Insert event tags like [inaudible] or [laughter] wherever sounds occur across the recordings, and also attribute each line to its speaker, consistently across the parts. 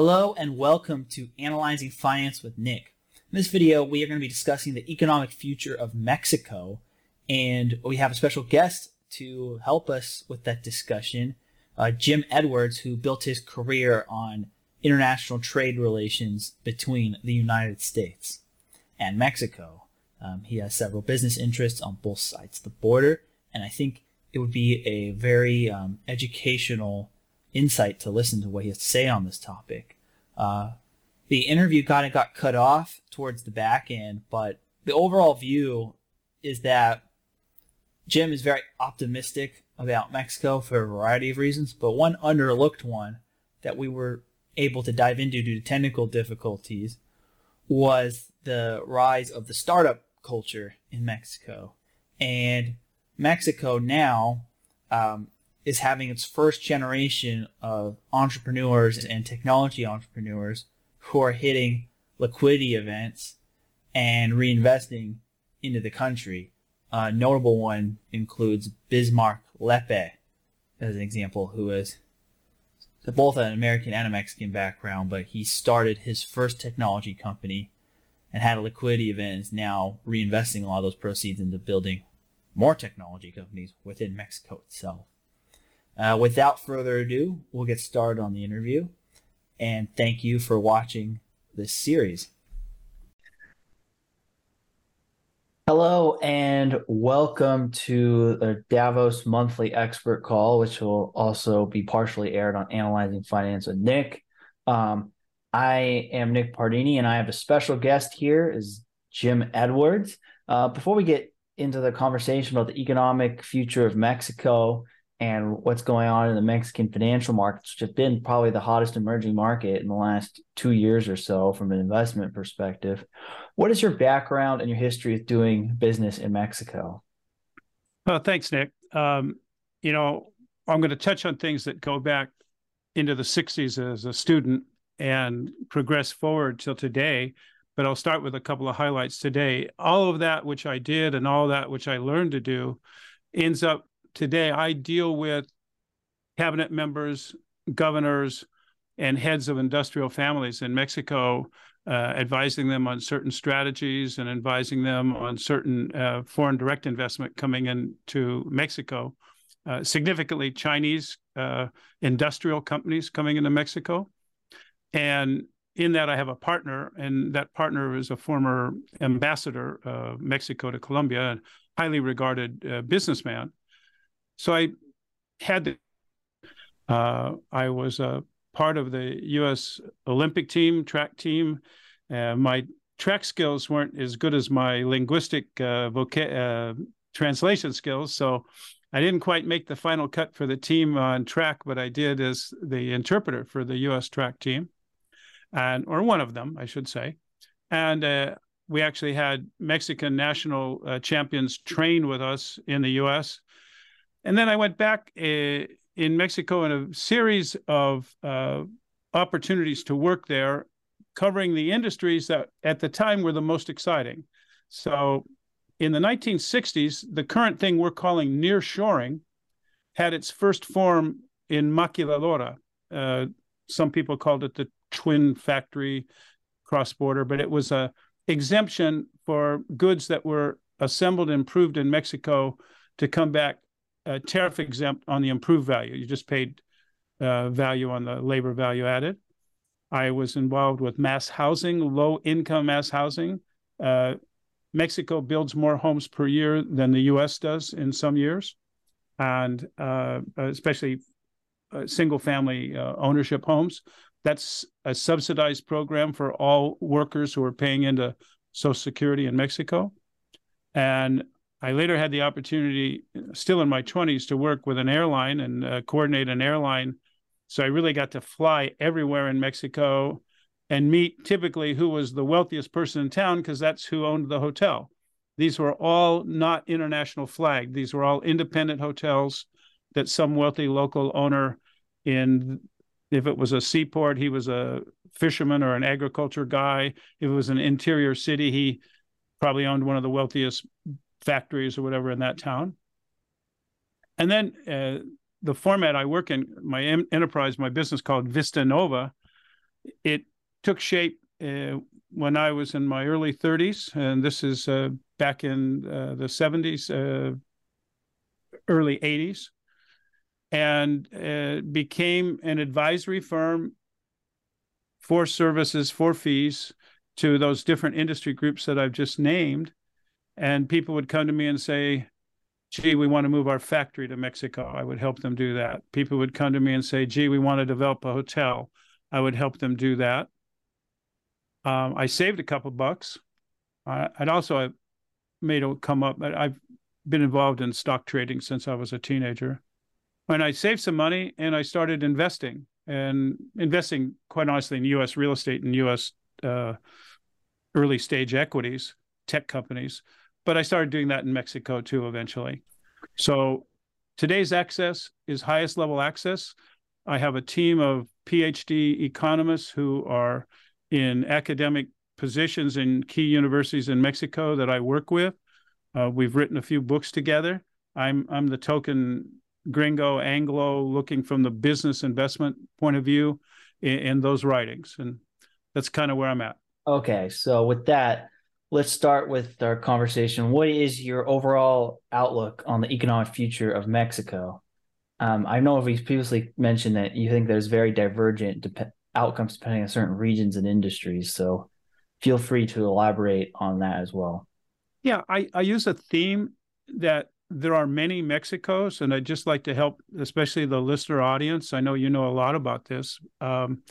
Speaker 1: Hello and welcome to Analyzing Finance with Nick. In this video, we are going to be discussing the economic future of Mexico, and we have a special guest to help us with that discussion, uh, Jim Edwards, who built his career on international trade relations between the United States and Mexico. Um, he has several business interests on both sides of the border, and I think it would be a very um, educational insight to listen to what he has to say on this topic. Uh, the interview kind of got cut off towards the back end, but the overall view is that Jim is very optimistic about Mexico for a variety of reasons, but one underlooked one that we were able to dive into due to technical difficulties was the rise of the startup culture in Mexico. And Mexico now um, is having its first generation of entrepreneurs and technology entrepreneurs who are hitting liquidity events and reinvesting into the country. A notable one includes Bismarck Lepe, as an example, who is both an American and a Mexican background, but he started his first technology company and had a liquidity event and is now reinvesting a lot of those proceeds into building more technology companies within Mexico itself. Uh, without further ado, we'll get started on the interview. And thank you for watching this series. Hello and welcome to the Davos Monthly Expert Call, which will also be partially aired on Analyzing Finance with Nick. Um, I am Nick Pardini, and I have a special guest here is Jim Edwards. Uh, before we get into the conversation about the economic future of Mexico and what's going on in the Mexican financial markets, which have been probably the hottest emerging market in the last two years or so from an investment perspective. What is your background and your history of doing business in Mexico?
Speaker 2: Well, thanks, Nick. Um, you know, I'm going to touch on things that go back into the 60s as a student and progress forward till today. But I'll start with a couple of highlights today. All of that which I did and all that which I learned to do ends up today I deal with cabinet members, governors, and heads of industrial families in Mexico, uh, advising them on certain strategies and advising them on certain uh, foreign direct investment coming into Mexico. Uh, significantly, Chinese uh, industrial companies coming into Mexico. And in that, I have a partner, and that partner is a former ambassador of Mexico to Colombia, a highly regarded uh, businessman. So I had the, uh, I was a part of the U.S. Olympic team, track team. Uh, my track skills weren't as good as my linguistic uh, voca- uh, translation skills, so I didn't quite make the final cut for the team on track, but I did as the interpreter for the U.S. track team, and or one of them, I should say. And uh, we actually had Mexican national uh, champions train with us in the U.S. And then I went back uh, in Mexico in a series of uh, opportunities to work there, covering the industries that at the time were the most exciting. So in the 1960s, the current thing we're calling nearshoring had its first form in Maquiladora. Uh, some people called it the twin factory cross border, but it was a exemption for goods that were assembled and improved in Mexico to come back uh, tariff exempt on the improved value. You just paid uh, value on the labor value added. I was involved with mass housing, low income mass housing. Uh, Mexico builds more homes per year than the US does in some years, and uh, especially uh, single family uh, ownership homes. That's a subsidized program for all workers who are paying into Social Security in Mexico. And I later had the opportunity, still in my 20s, to work with an airline and uh, coordinate an airline. So I really got to fly everywhere in Mexico and meet typically who was the wealthiest person in town because that's who owned the hotel. These were all not international flagged. These were all independent hotels that some wealthy local owner in if it was a seaport, he was a fisherman or an agriculture guy. If it was an interior city, he probably owned one of the wealthiest factories or whatever in that town. And then uh, the format I work in, my em- enterprise, my business called Vista Nova, it took shape uh, when I was in my early 30s, and this is uh, back in uh, the 70s, uh, early 80s, and uh, became an advisory firm for services, for fees to those different industry groups that I've just named. And people would come to me and say, gee, we want to move our factory to Mexico. I would help them do that. People would come to me and say, gee, we want to develop a hotel. I would help them do that. Um, I saved a couple bucks. I'd also made it come up. I've been involved in stock trading since I was a teenager. And I saved some money and I started investing and investing, quite honestly, in U.S. real estate and U.S. Uh, early stage equities, tech companies. But I started doing that in Mexico too eventually. So today's access is highest level access. I have a team of PhD economists who are in academic positions in key universities in Mexico that I work with. Uh, we've written a few books together. I'm I'm the token gringo Anglo looking from the business investment point of view in, in those writings, and that's kind of where I'm at.
Speaker 1: Okay, so with that, let's start with our conversation. What is your overall outlook on the economic future of Mexico? Um, I know we previously mentioned that you think there's very divergent outcomes depending on certain regions and industries. So feel free to elaborate on that as well.
Speaker 2: Yeah, I, I use a theme that there are many Mexicos, and I'd just like to help, especially the listener audience. I know you know a lot about this. Um,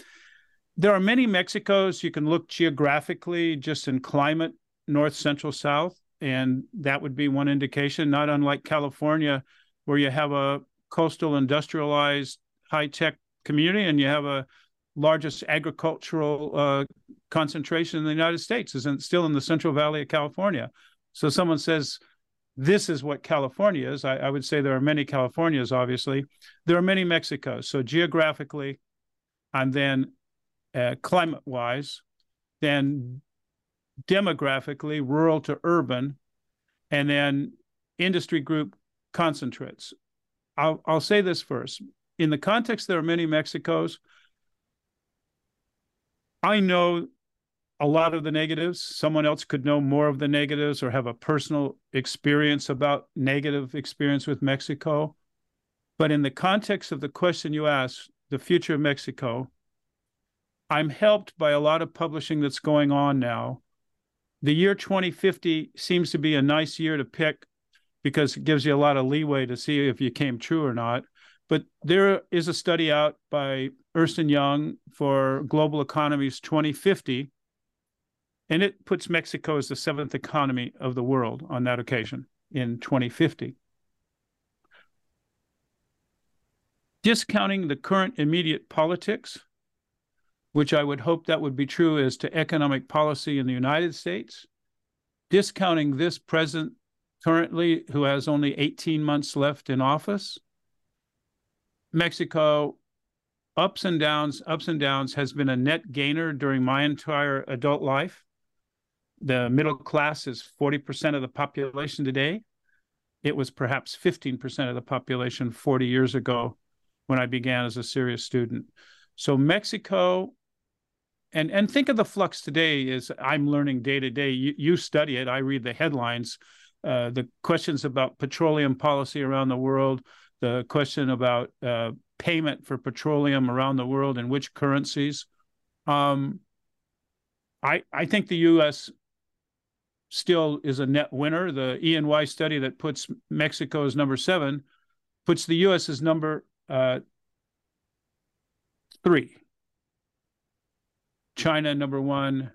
Speaker 2: there are many Mexicos. You can look geographically, just in climate, north, central, south, and that would be one indication. Not unlike California, where you have a coastal industrialized high tech community and you have a largest agricultural uh, concentration in the United States is still in the Central Valley of California. So someone says, this is what California is. I, I would say there are many Californias, obviously. There are many Mexicos. So geographically, and then uh, climate wise, then demographically, rural to urban, and then industry group concentrates. I'll, I'll say this first. In the context, there are many Mexicos. I know a lot of the negatives. Someone else could know more of the negatives or have a personal experience about negative experience with Mexico. But in the context of the question you asked, the future of Mexico, I'm helped by a lot of publishing that's going on now. The year 2050 seems to be a nice year to pick because it gives you a lot of leeway to see if you came true or not. But there is a study out by Ernst Young for global economies 2050, and it puts Mexico as the seventh economy of the world on that occasion in 2050. Discounting the current immediate politics, which I would hope that would be true as to economic policy in the United States, discounting this president currently who has only 18 months left in office, Mexico, ups and downs, ups and downs, has been a net gainer during my entire adult life. The middle class is 40% of the population today. It was perhaps 15% of the population 40 years ago when I began as a serious student. So Mexico, and and think of the flux today as I'm learning day to day. You, you study it. I read the headlines. Uh, the questions about petroleum policy around the world, the question about uh, payment for petroleum around the world and which currencies. Um, I I think the U.S. still is a net winner. The E&Y study that puts Mexico as number seven puts the U.S. as number uh, three. China number one,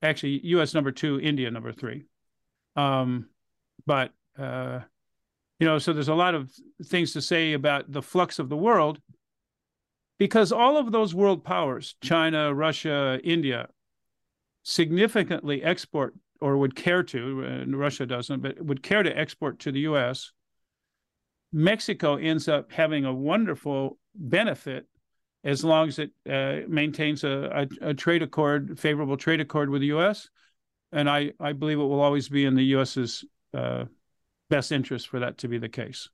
Speaker 2: actually U.S. number two, India number three. Um, but uh, you know, so there's a lot of things to say about the flux of the world because all of those world powers, China, Russia, India, significantly export or would care to, Russia doesn't, but would care to export to the US. Mexico ends up having a wonderful benefit as long as it uh, maintains a, a, a, trade accord, favorable trade accord with the U.S. And I, I believe it will always be in the U.S.'s uh, best interest for that to be the case.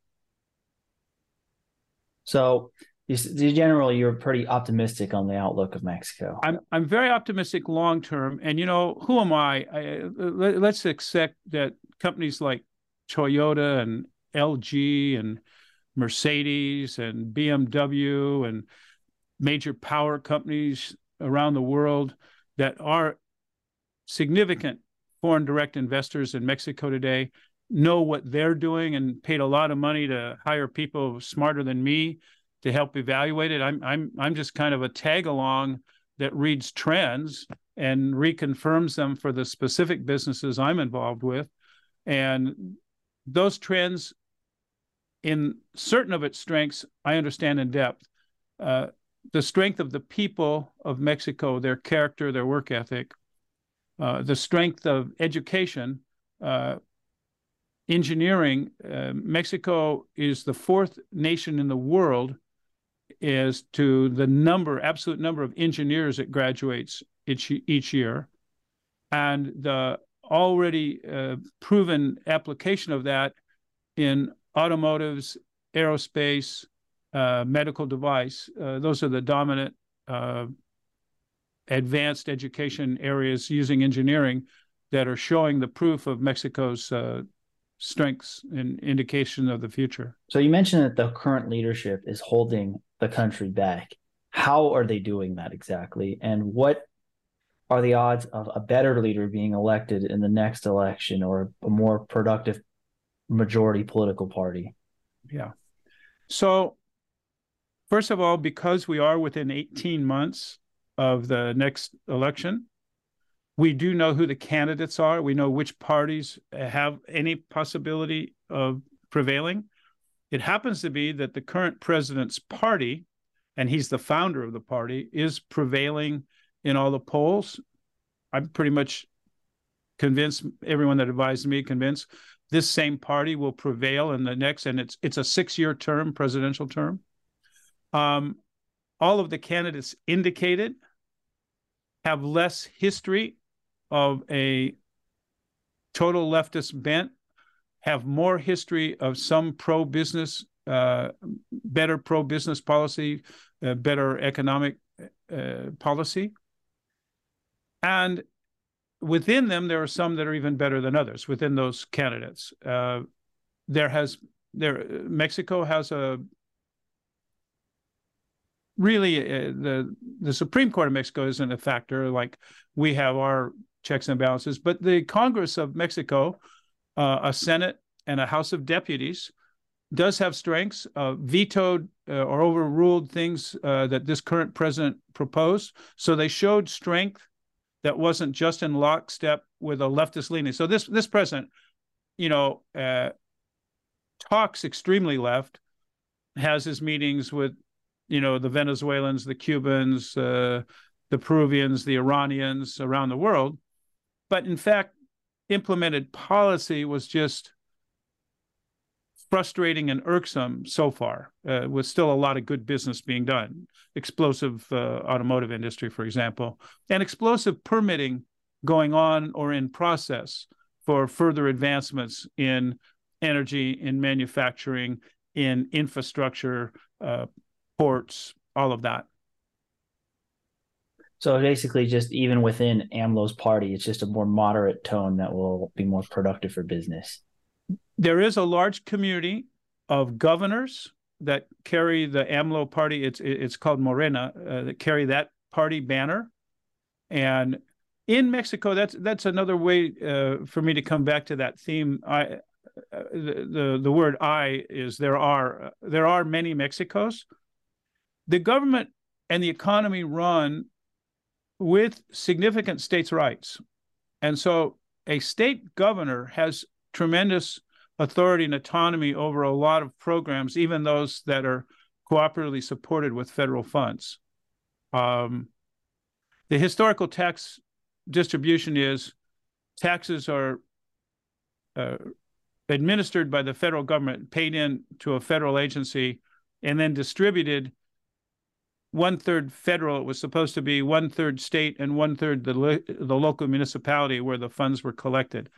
Speaker 1: So generally you're pretty optimistic on the outlook of Mexico.
Speaker 2: I'm I'm very optimistic long term, and you know who am I? I let, us accept that companies like Toyota and LG and Mercedes and BMW and major power companies around the world that are significant foreign direct investors in Mexico today know what they're doing and paid a lot of money to hire people smarter than me to help evaluate it. I'm I'm I'm just kind of a tag along that reads trends and reconfirms them for the specific businesses I'm involved with. And those trends, in certain of its strengths, I understand in depth. Uh, the strength of the people of Mexico, their character, their work ethic, uh, the strength of education, uh, engineering. Uh, Mexico is the fourth nation in the world is to the number, absolute number of engineers it graduates each each year, and the already uh, proven application of that in automotives, aerospace, uh, medical device. Uh, those are the dominant uh, advanced education areas using engineering that are showing the proof of Mexico's uh, strengths and indication of the future.
Speaker 1: So you mentioned that the current leadership is holding the country back. How are they doing that exactly? And what are the odds of a better leader being elected in the next election or a more productive majority political party?
Speaker 2: Yeah. So, first of all, because we are within 18 months of the next election, we do know who the candidates are. We know which parties have any possibility of prevailing. It happens to be that the current president's party, and he's the founder of the party, is prevailing in all the polls. I'm pretty much convinced, everyone that advised me convinced this same party will prevail in the next, and it's it's a six-year term, presidential term. Um, all of the candidates indicated have less history of a total leftist bent have more history of some pro business, uh, better pro business policy, uh, better economic uh, policy. And within them, there are some that are even better than others within those candidates. Uh, there has there Mexico has a really uh, the the Supreme Court of Mexico isn't a factor like we have our checks and balances, but the Congress of Mexico uh, a Senate and a House of Deputies does have strengths, uh, vetoed uh, or overruled things uh, that this current president proposed. So they showed strength that wasn't just in lockstep with a leftist leaning. So this this president, you know, uh, talks extremely left, has his meetings with, you know, the Venezuelans, the Cubans, uh, the Peruvians, the Iranians around the world, but in fact implemented policy was just frustrating and irksome so far, uh, with still a lot of good business being done. Explosive uh, automotive industry, for example, and explosive permitting going on or in process for further advancements in energy, in manufacturing, in infrastructure, uh, ports, all of that.
Speaker 1: So basically, just even within AMLO's party, it's just a more moderate tone that will be more productive for business.
Speaker 2: There is a large community of governors that carry the AMLO party. It's it's called Morena uh, that carry that party banner, and in Mexico, that's that's another way uh, for me to come back to that theme. I uh, the, the the word "I" is there are there are many Mexicos. The government and the economy run with significant states' rights. And so a state governor has tremendous authority and autonomy over a lot of programs, even those that are cooperatively supported with federal funds. Um, the historical tax distribution is taxes are uh, administered by the federal government, paid in to a federal agency, and then distributed one third federal. It was supposed to be one third state and one third the the local municipality where the funds were collected.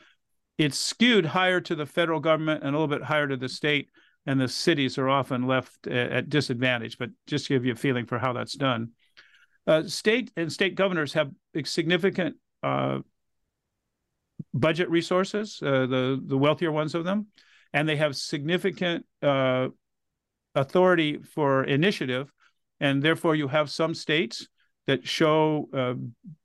Speaker 2: It's skewed higher to the federal government and a little bit higher to the state and the cities are often left at disadvantage. But just to give you a feeling for how that's done, uh, state and state governors have significant uh, budget resources, uh, the the wealthier ones of them, and they have significant uh, authority for initiative, and therefore you have some states that show uh,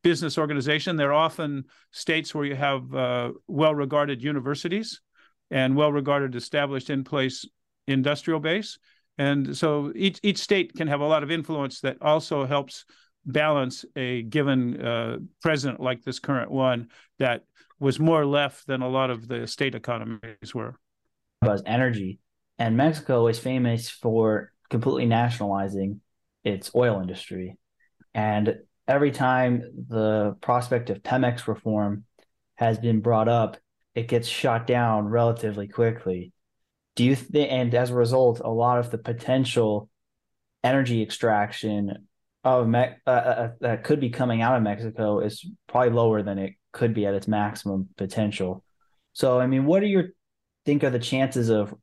Speaker 2: business organization. They're often states where you have uh, well-regarded universities and well-regarded, established, in-place industrial base, and so each each state can have a lot of influence that also helps balance a given uh, president like this current one that was more left than a lot of the state economies were.
Speaker 1: About energy, and Mexico is famous for completely nationalizing its oil industry. And every time the prospect of Pemex reform has been brought up, it gets shot down relatively quickly. Do you and as a result, a lot of the potential energy extraction of Me- uh, uh, uh, that could be coming out of Mexico is probably lower than it could be at its maximum potential. So, I mean, what do you think are the chances of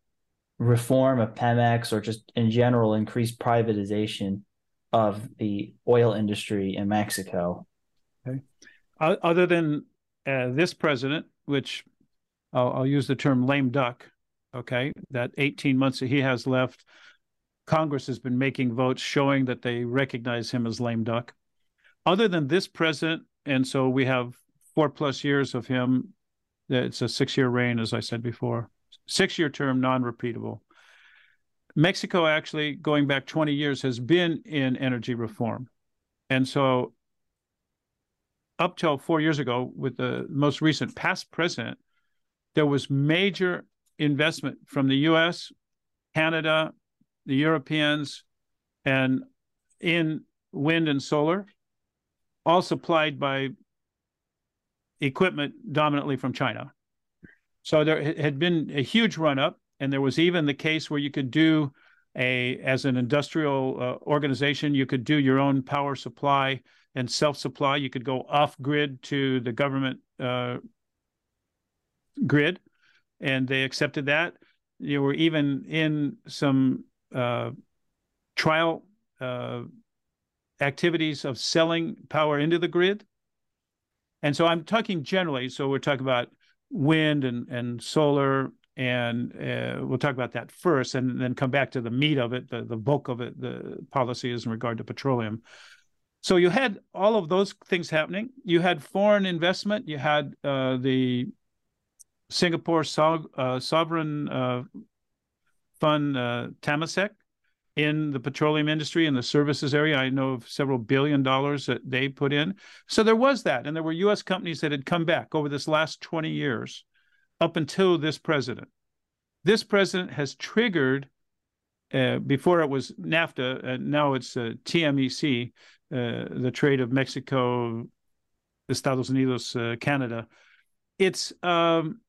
Speaker 1: reform of Pemex or just in general increased privatization of the oil industry in Mexico?
Speaker 2: Okay. Other than uh, this president, which I'll, I'll use the term lame duck, okay, that 18 months that he has left, Congress has been making votes showing that they recognize him as lame duck. Other than this president, and so we have four plus years of him. It's a six year reign, as I said before, six year term, non repeatable. Mexico, actually, going back 20 years, has been in energy reform. And so, up till four years ago, with the most recent past president, there was major investment from the US, Canada, the Europeans, and in wind and solar, all supplied by equipment dominantly from China. So there had been a huge run up, and there was even the case where you could do a as an industrial uh, organization, you could do your own power supply and self supply. You could go off grid to the government uh, grid, and they accepted that. You were even in some uh, trial uh, activities of selling power into the grid. And so I'm talking generally. So we're talking about wind and, and solar, and uh, we'll talk about that first, and then come back to the meat of it, the, the bulk of it, the policy is in regard to petroleum. So you had all of those things happening. You had foreign investment. You had uh, the Singapore so- uh, sovereign uh, fund uh, Temasek in the petroleum industry and the services area. I know of several billion dollars that they put in. So there was that. And there were US companies that had come back over this last 20 years up until this president. This president has triggered, uh, before it was NAFTA, and now it's uh, TMEC, uh, the trade of Mexico, Estados Unidos, uh, Canada. It's um,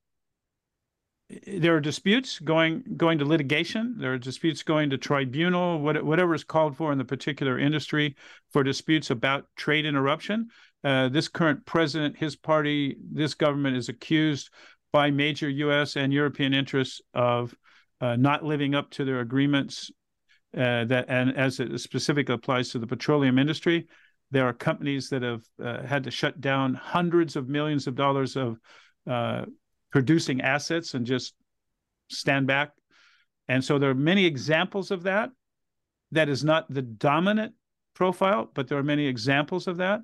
Speaker 2: there are disputes going going to litigation. There are disputes going to tribunal, what, whatever is called for in the particular industry for disputes about trade interruption. Uh, this current president, his party, this government is accused by major U.S. and European interests of uh, not living up to their agreements. Uh, that and as it specifically applies to the petroleum industry, there are companies that have uh, had to shut down hundreds of millions of dollars of uh, producing assets and just stand back. And so there are many examples of that. That is not the dominant profile, but there are many examples of that.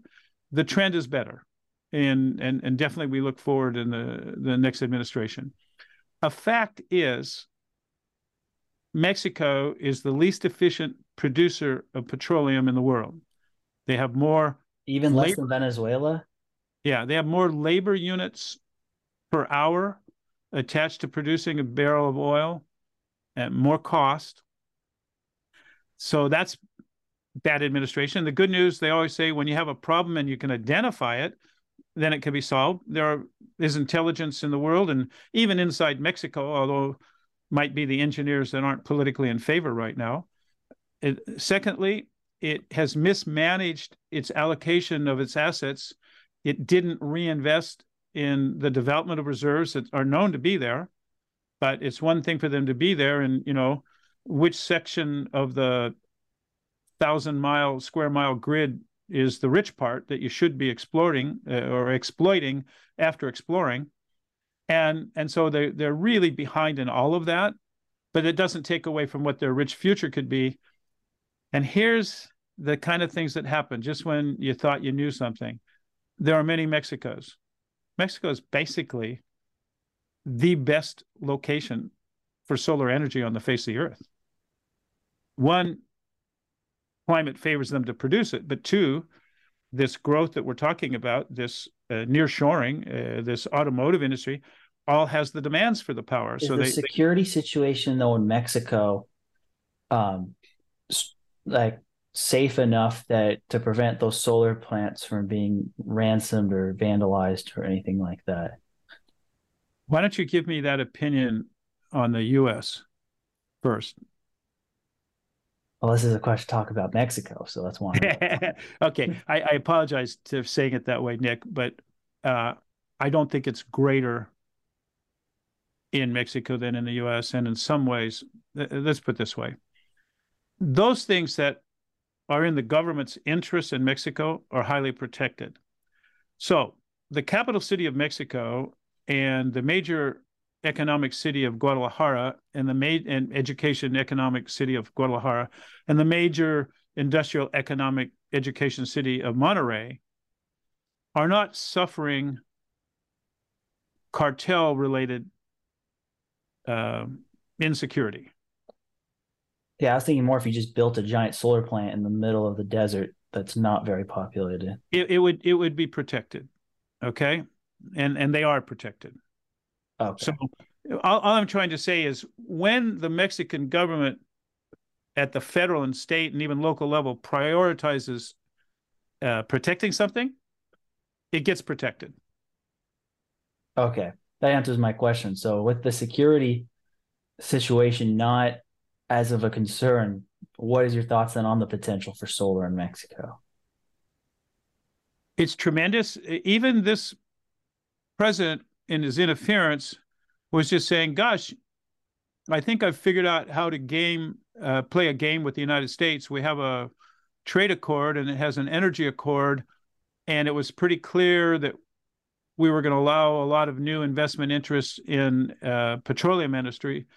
Speaker 2: The trend is better. And, and, and definitely we look forward in the, the next administration. A fact is, Mexico is the least efficient producer of petroleum in the world. They have more.
Speaker 1: Even less labor, than Venezuela?
Speaker 2: Yeah, they have more labor units per hour attached to producing a barrel of oil at more cost. So that's bad administration. The good news, they always say when you have a problem and you can identify it, then it can be solved. There are, is intelligence in the world and even inside Mexico, although might be the engineers that aren't politically in favor right now. It, secondly, it has mismanaged its allocation of its assets. It didn't reinvest in the development of reserves that are known to be there. but it's one thing for them to be there and you know which section of the thousand mile square mile grid is the rich part that you should be exploring uh, or exploiting after exploring. And and so they they're really behind in all of that but it doesn't take away from what their rich future could be. And here's the kind of things that happen. Just when you thought you knew something there are many mexicos. Mexico is basically the best location for solar energy on the face of the earth. One climate favors them to produce it but two this growth that we're talking about this uh, near shoring uh, this automotive industry all has the demands for the power.
Speaker 1: Is
Speaker 2: so
Speaker 1: the
Speaker 2: they,
Speaker 1: security
Speaker 2: they,
Speaker 1: situation though in Mexico, um, like safe enough that to prevent those solar plants from being ransomed or vandalized or anything like that.
Speaker 2: Why don't you give me that opinion on the U.S. first?
Speaker 1: Well, this is a question to talk about Mexico, so that's one. [laughs]
Speaker 2: okay, I, I, apologize to saying it that way, Nick, but uh, I don't think it's greater in Mexico than in the US. And in some ways, let's put this way those things that are in the government's interest in Mexico are highly protected. So, the capital city of Mexico and the major economic city of Guadalajara and the ma- and education economic city of Guadalajara and the major industrial economic education city of Monterrey are not suffering cartel related uh, insecurity.
Speaker 1: Yeah, I was thinking more if you just built a giant solar plant in the middle of the desert that's not very populated.
Speaker 2: It, it would it would be protected, okay, and and they are protected.
Speaker 1: Okay.
Speaker 2: So all, all I'm trying to say is when the Mexican government at the federal and state and even local level prioritizes uh, protecting something, it gets protected.
Speaker 1: Okay that answers my question. So with the security situation not as of a concern, what is your thoughts then on the potential for solar in Mexico?
Speaker 2: It's tremendous. Even this president in his interference was just saying, gosh, I think I've figured out how to game uh, play a game with the United States. We have a trade accord and it has an energy accord. And it was pretty clear that we were going to allow a lot of new investment interests in uh, petroleum industry,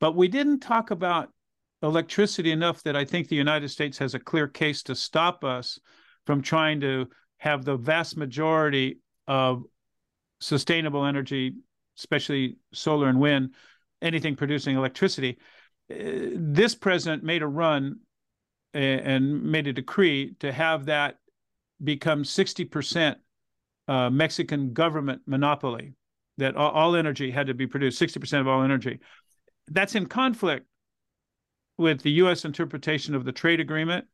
Speaker 2: but we didn't talk about electricity enough that I think the United States has a clear case to stop us from trying to have the vast majority of sustainable energy, especially solar and wind, anything producing electricity. Uh, this president made a run and made a decree to have that become 60% uh, Mexican government monopoly that all, all, energy had to be produced, 60% of all energy. That's in conflict with the U.S. interpretation of the trade agreement.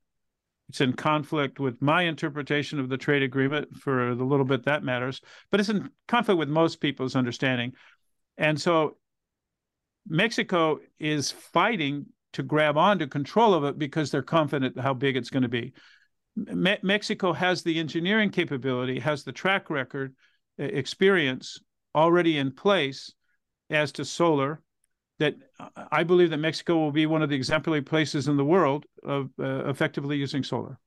Speaker 2: It's in conflict with my interpretation of the trade agreement for the little bit that matters, but it's in conflict with most people's understanding. And so Mexico is fighting to grab onto control of it because they're confident how big it's going to be. Me- Mexico has the engineering capability, has the track record, experience already in place as to solar. That I believe that Mexico will be one of the exemplary places in the world of uh, effectively using solar.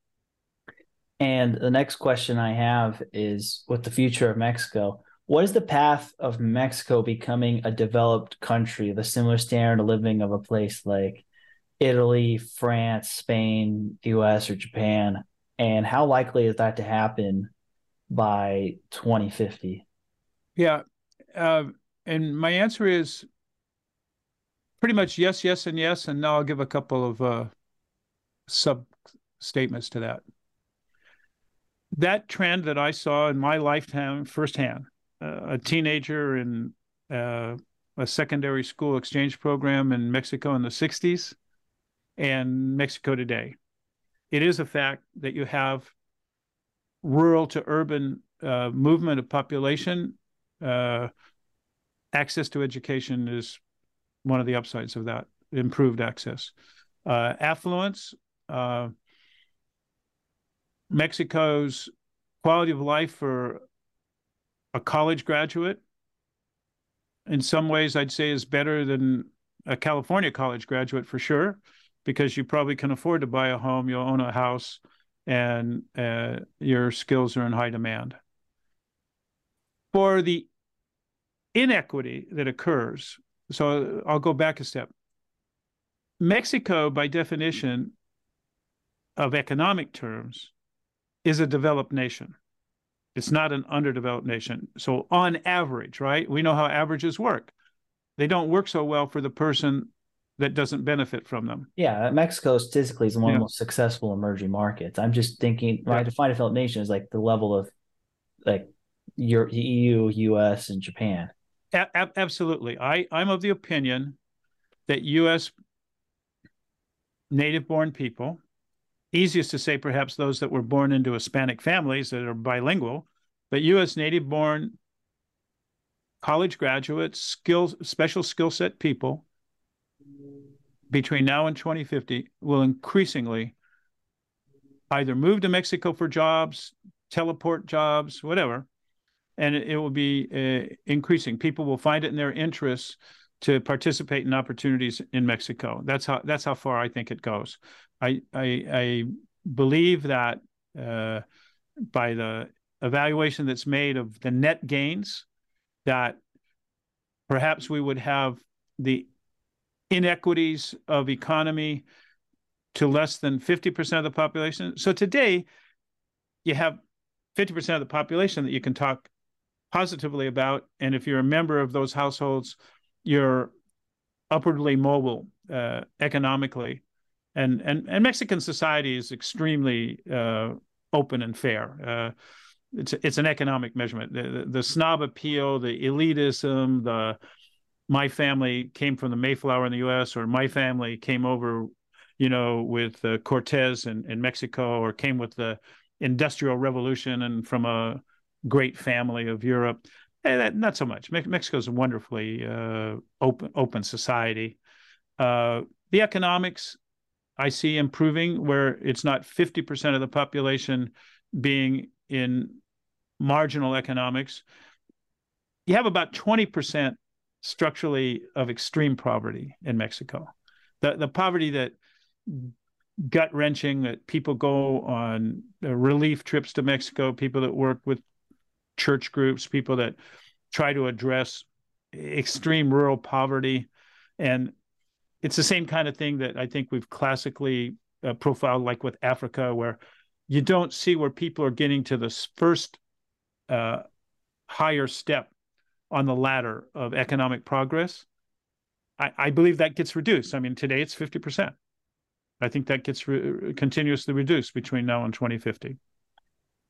Speaker 1: And the next question I have is with the future of Mexico, what is the path of Mexico becoming a developed country, the similar standard of living of a place like Italy, France, Spain, the US, or Japan? and how likely is that to happen by 2050
Speaker 2: yeah uh, and my answer is pretty much yes yes and yes and now i'll give a couple of uh, sub statements to that that trend that i saw in my lifetime firsthand uh, a teenager in uh, a secondary school exchange program in mexico in the 60s and mexico today it is a fact that you have rural to urban uh, movement of population. Uh, access to education is one of the upsides of that, improved access. Uh, affluence, uh, Mexico's quality of life for a college graduate in some ways, I'd say is better than a California college graduate for sure, because you probably can afford to buy a home, you'll own a house, and uh, your skills are in high demand. For the inequity that occurs, so I'll go back a step. Mexico, by definition, of economic terms, is a developed nation. It's not an underdeveloped nation. So, on average, right, we know how averages work. They don't work so well for the person that doesn't benefit from them.
Speaker 1: Yeah, Mexico statistically is one yeah. of the most successful emerging markets. I'm just thinking, when yeah. I define a developed nation as like the level of like your EU, US, and Japan.
Speaker 2: A- absolutely. I, I'm of the opinion that US native born people easiest to say perhaps those that were born into Hispanic families that are bilingual, but U.S. native born college graduates, skill, special skill set people between now and 2050 will increasingly either move to Mexico for jobs, teleport jobs, whatever, and it, will be uh, increasing. People will find it in their interests to participate in opportunities in Mexico. That's how that's how far I think it goes. I I, I believe that uh, by the evaluation that's made of the net gains, that perhaps we would have the inequities of economy to less than 50% of the population. So today, you have 50% of the population that you can talk positively about. And if you're a member of those households, you're upwardly mobile uh, economically and and and Mexican society is extremely uh, open and fair. Uh, it's it's an economic measurement. The, the, the, snob appeal, the elitism, the my family came from the Mayflower in the U.S. or my family came over, you know, with uh, Cortez in, in Mexico or came with the Industrial Revolution and from a great family of Europe. Eh, that, not so much. Me- Mexico is a wonderfully uh, open open society. Uh, the economics I see improving where it's not 50% of the population being in marginal economics. You have about 20% structurally of extreme poverty in Mexico. The, the poverty that gut wrenching that people go on relief trips to Mexico, people that work with church groups, people that try to address extreme rural poverty. And it's the same kind of thing that I think we've classically uh, profiled, like with Africa, where you don't see where people are getting to this first uh, higher step on the ladder of economic progress. I, I, believe that gets reduced. I mean, today it's 50%. I think that gets re- continuously reduced between now and 2050.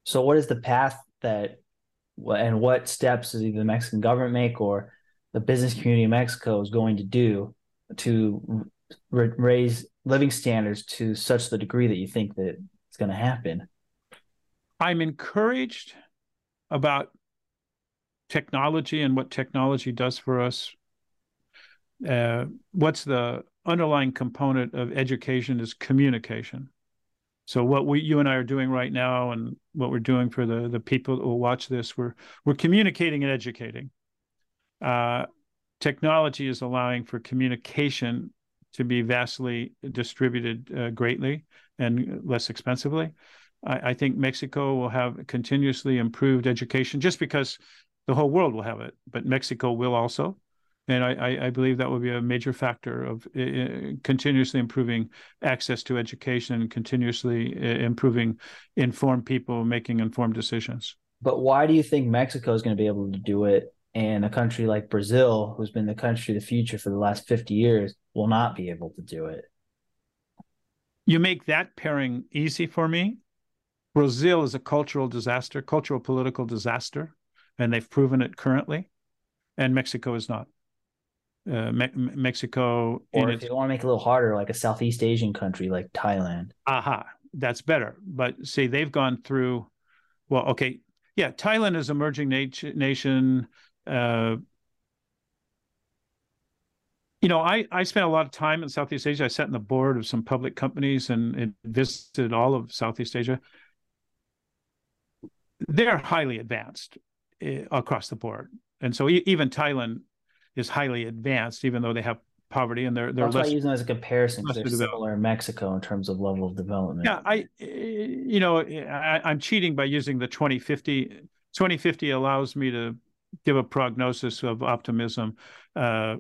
Speaker 1: So, what is the path that, and what steps does either the Mexican government make or the business community in Mexico is going to do to raise living standards to such the degree that you think that it's going to happen?
Speaker 2: I'm encouraged about technology and what technology does for us. Uh, what's the underlying component of education is communication. So what we, you and I are doing right now, and what we're doing for the the people who watch this, we're we're communicating and educating. Uh, technology is allowing for communication to be vastly distributed uh, greatly and less expensively. I, I, think Mexico will have continuously improved education just because the whole world will have it, but Mexico will also. And I, I believe that will be a major factor of uh, continuously improving access to education and continuously improving informed people making informed decisions.
Speaker 1: But why do you think Mexico is going to be able to do it and a country like Brazil, who's been the country of the future for the last 50 years, will not be able to do it.
Speaker 2: You make that pairing easy for me. Brazil is a cultural disaster, cultural political disaster, and they've proven it currently. And Mexico is not. Uh, Me- Mexico,
Speaker 1: or if its... you want to make it a little harder, like a Southeast Asian country like Thailand.
Speaker 2: Aha, that's better. But see, they've gone through. Well, okay, yeah, Thailand is emerging nat- nation uh, you know, I, I spent a lot of time in Southeast Asia. I sat in the board of some public companies and, and visited all of Southeast Asia. They're highly advanced uh, across the board. And so even Thailand is highly advanced, even though they have poverty and they're they're
Speaker 1: That's
Speaker 2: less.
Speaker 1: why I use them as a comparison because they're similar in Mexico in terms of level of development.
Speaker 2: Yeah, I, you know, I, I'm cheating by using the 2050. 2050 allows me to give a prognosis of optimism. Uh,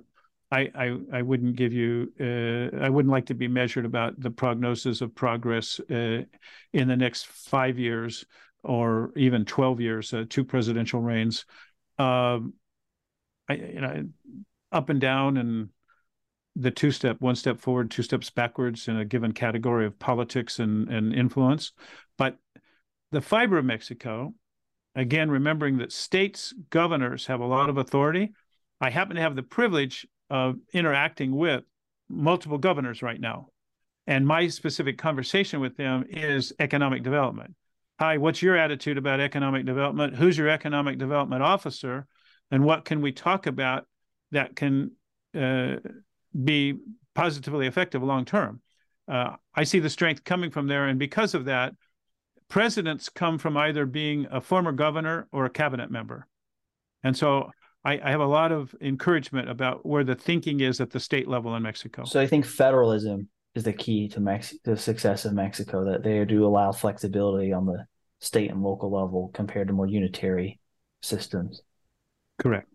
Speaker 2: I, I, I wouldn't give you. Uh, I wouldn't like to be measured about the prognosis of progress uh, in the next five years or even 12 years. Uh, two presidential reigns. Um, I, you know, up and down and the two step, one step forward, two steps backwards in a given category of politics and, and influence. But the fiber of Mexico, again, remembering that states, governors have a lot of authority. I happen to have the privilege of interacting with multiple governors right now. And my specific conversation with them is economic development. Hi, what's your attitude about economic development? Who's your economic development officer? And what can we talk about that can uh, be positively effective long term? Uh, I see the strength coming from there. And because of that, presidents come from either being a former governor or a cabinet member. And so I, I have a lot of encouragement about where the thinking is at the state level in Mexico.
Speaker 1: So I think federalism is the key to Mex- the success of Mexico. That they do allow flexibility on the state and local level compared to more unitary systems.
Speaker 2: Correct.